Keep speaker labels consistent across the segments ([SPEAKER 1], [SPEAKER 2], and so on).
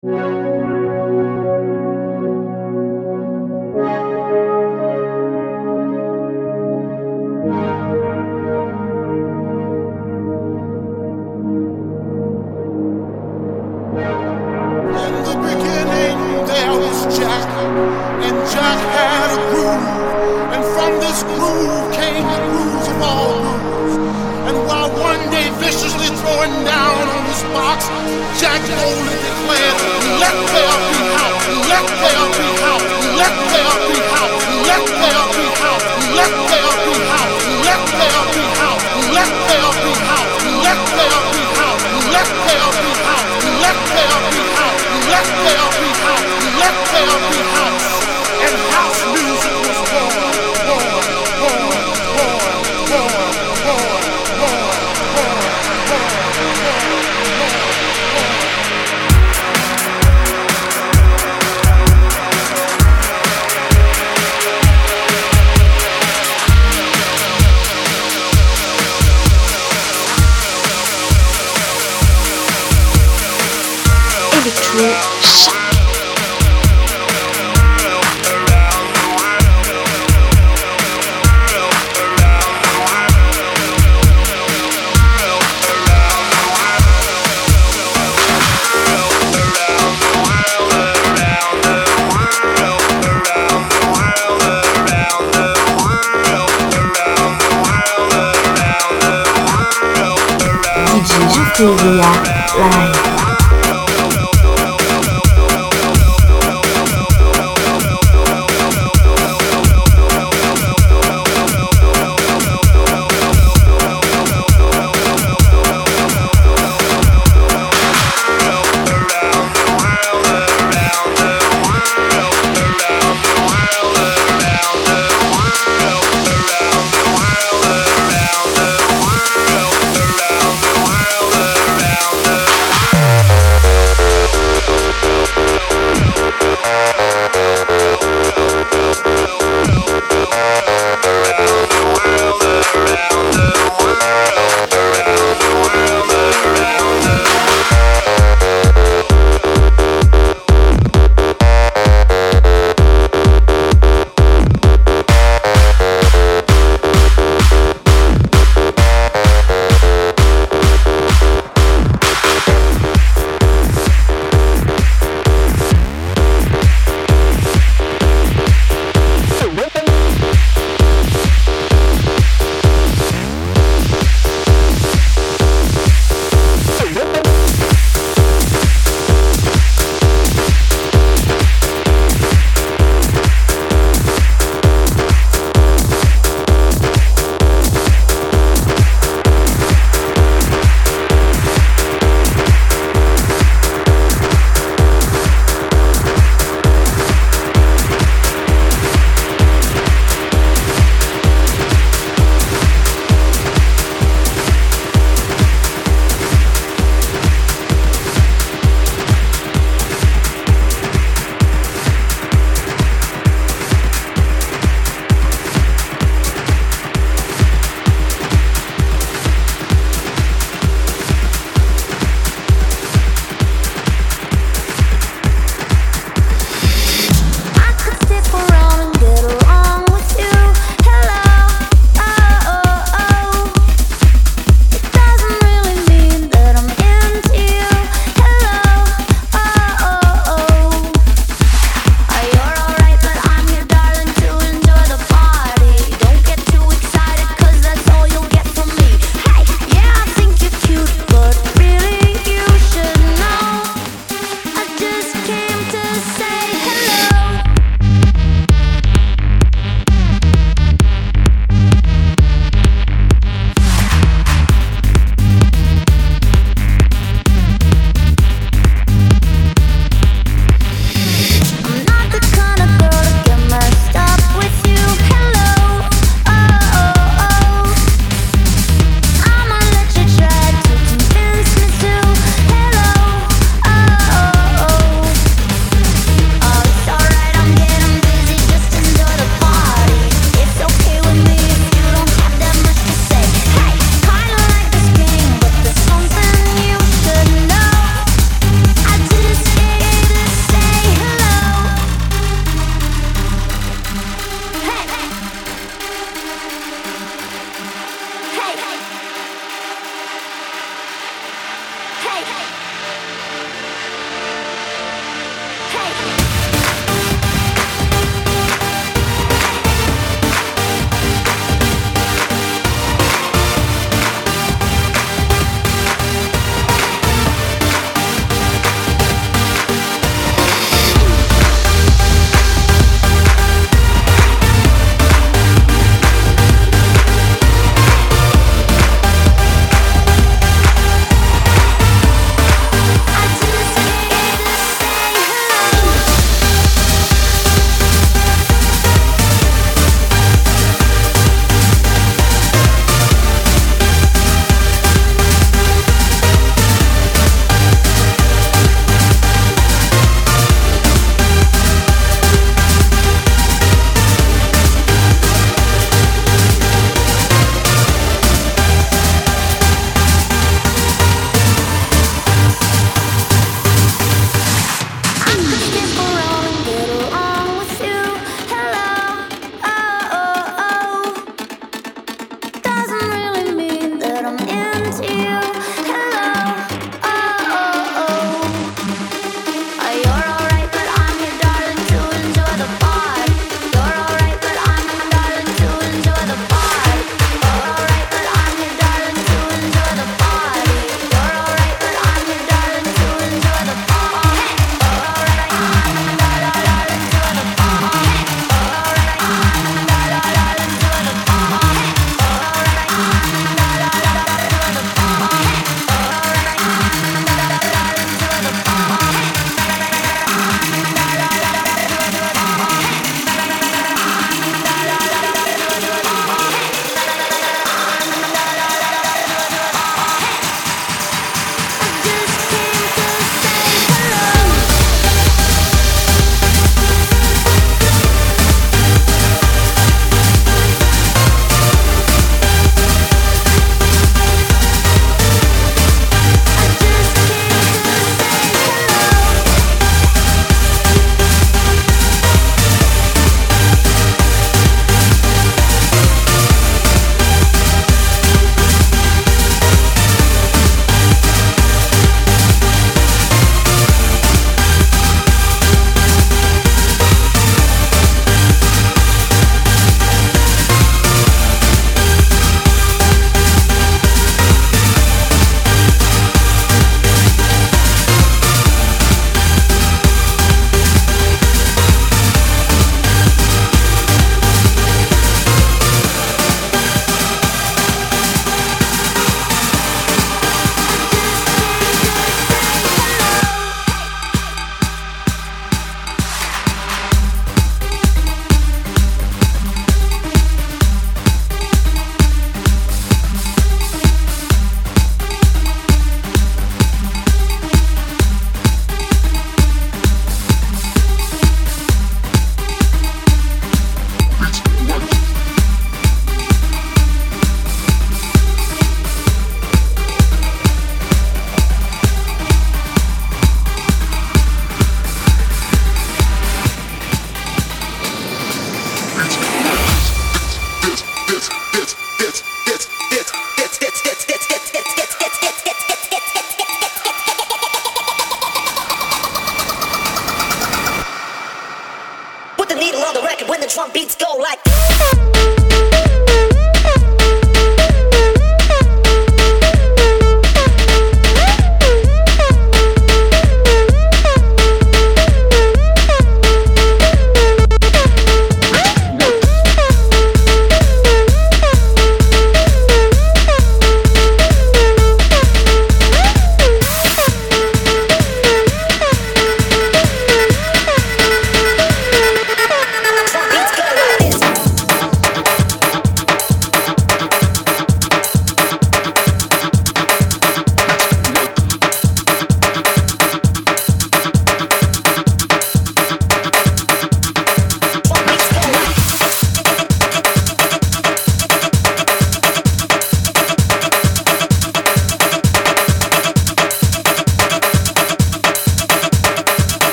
[SPEAKER 1] Música Let's play our beat house. Let's play our beat house.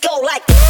[SPEAKER 1] Go like.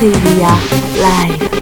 [SPEAKER 2] Villa live.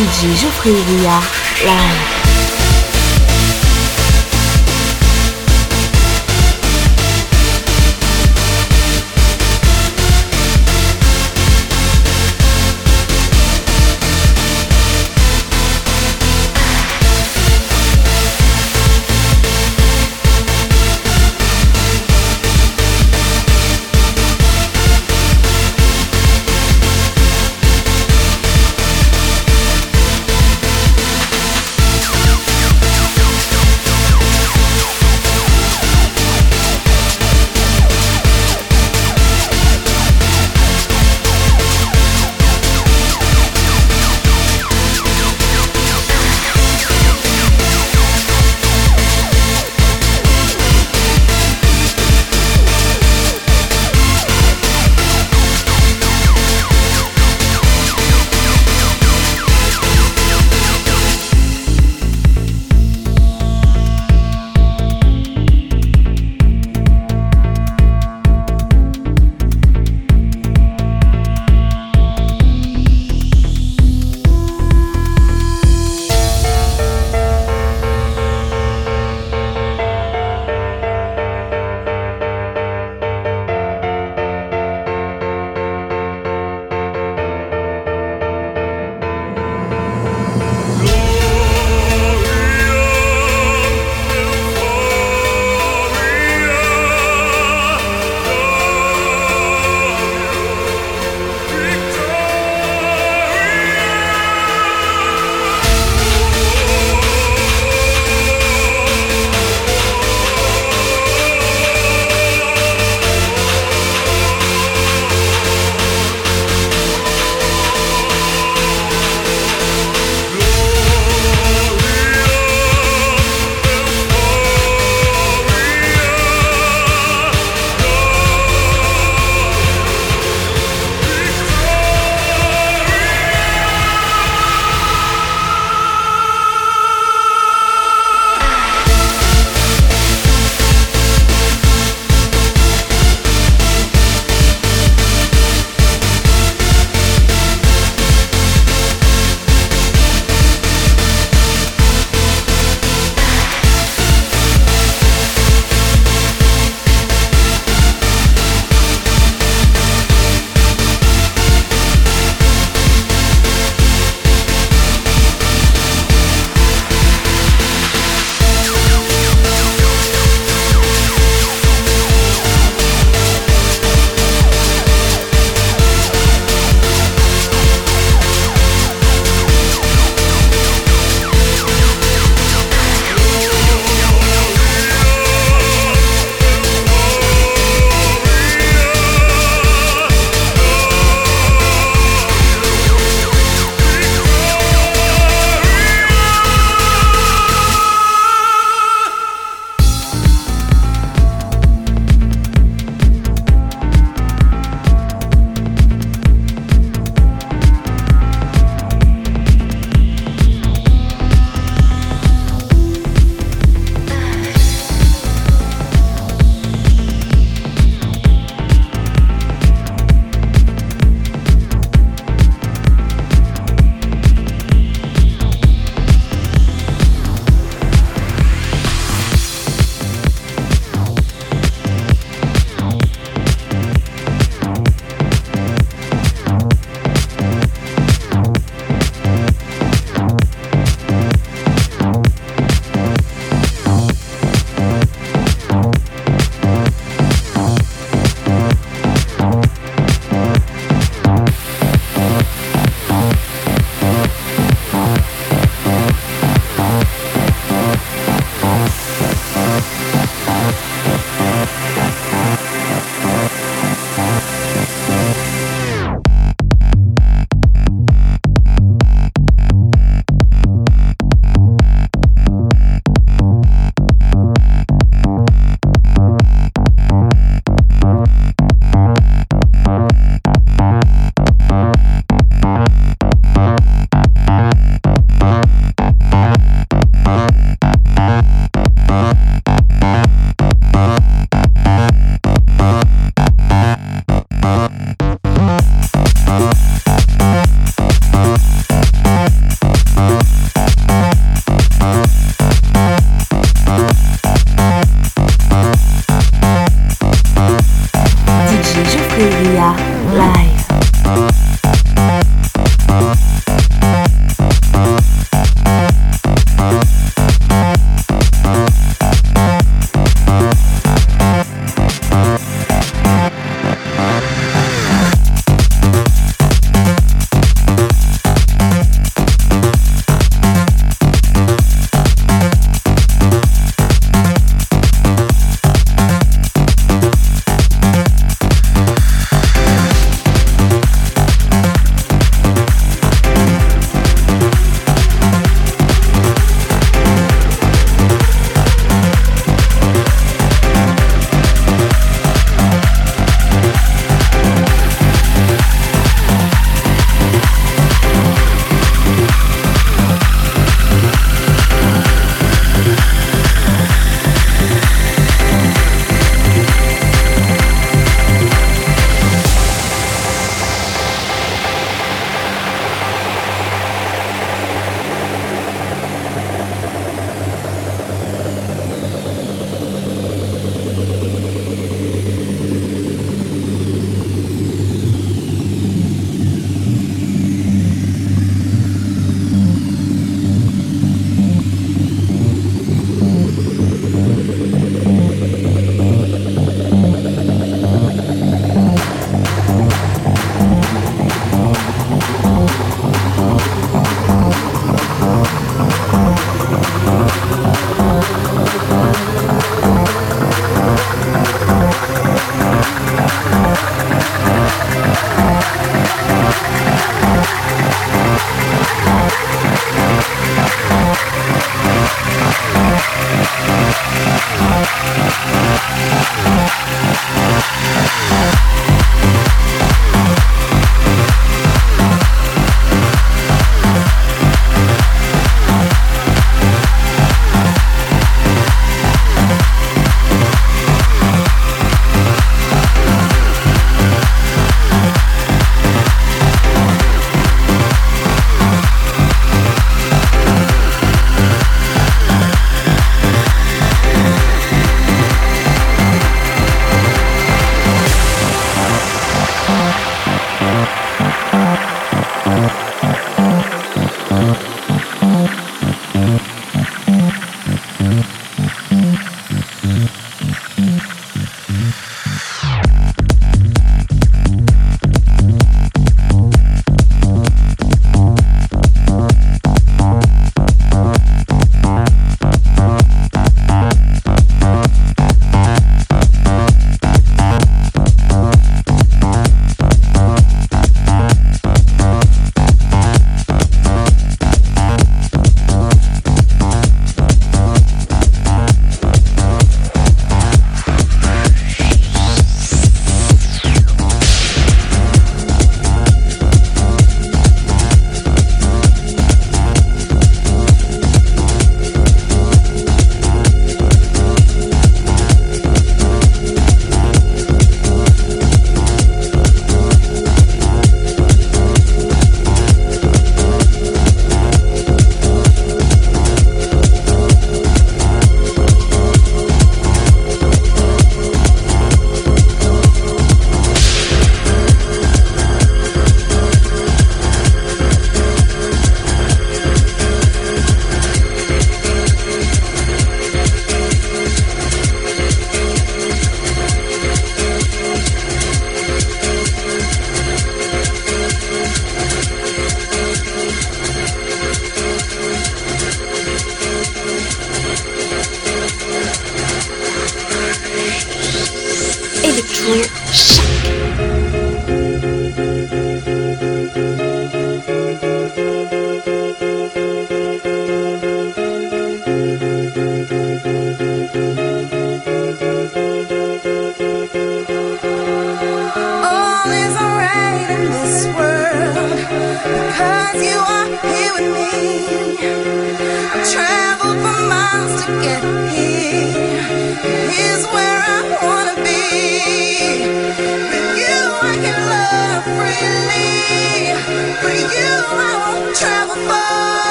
[SPEAKER 2] DJ Geoffrey Ria live.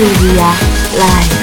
[SPEAKER 2] Media Live.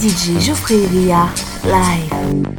[SPEAKER 2] DJ Geoffrey Ria, live.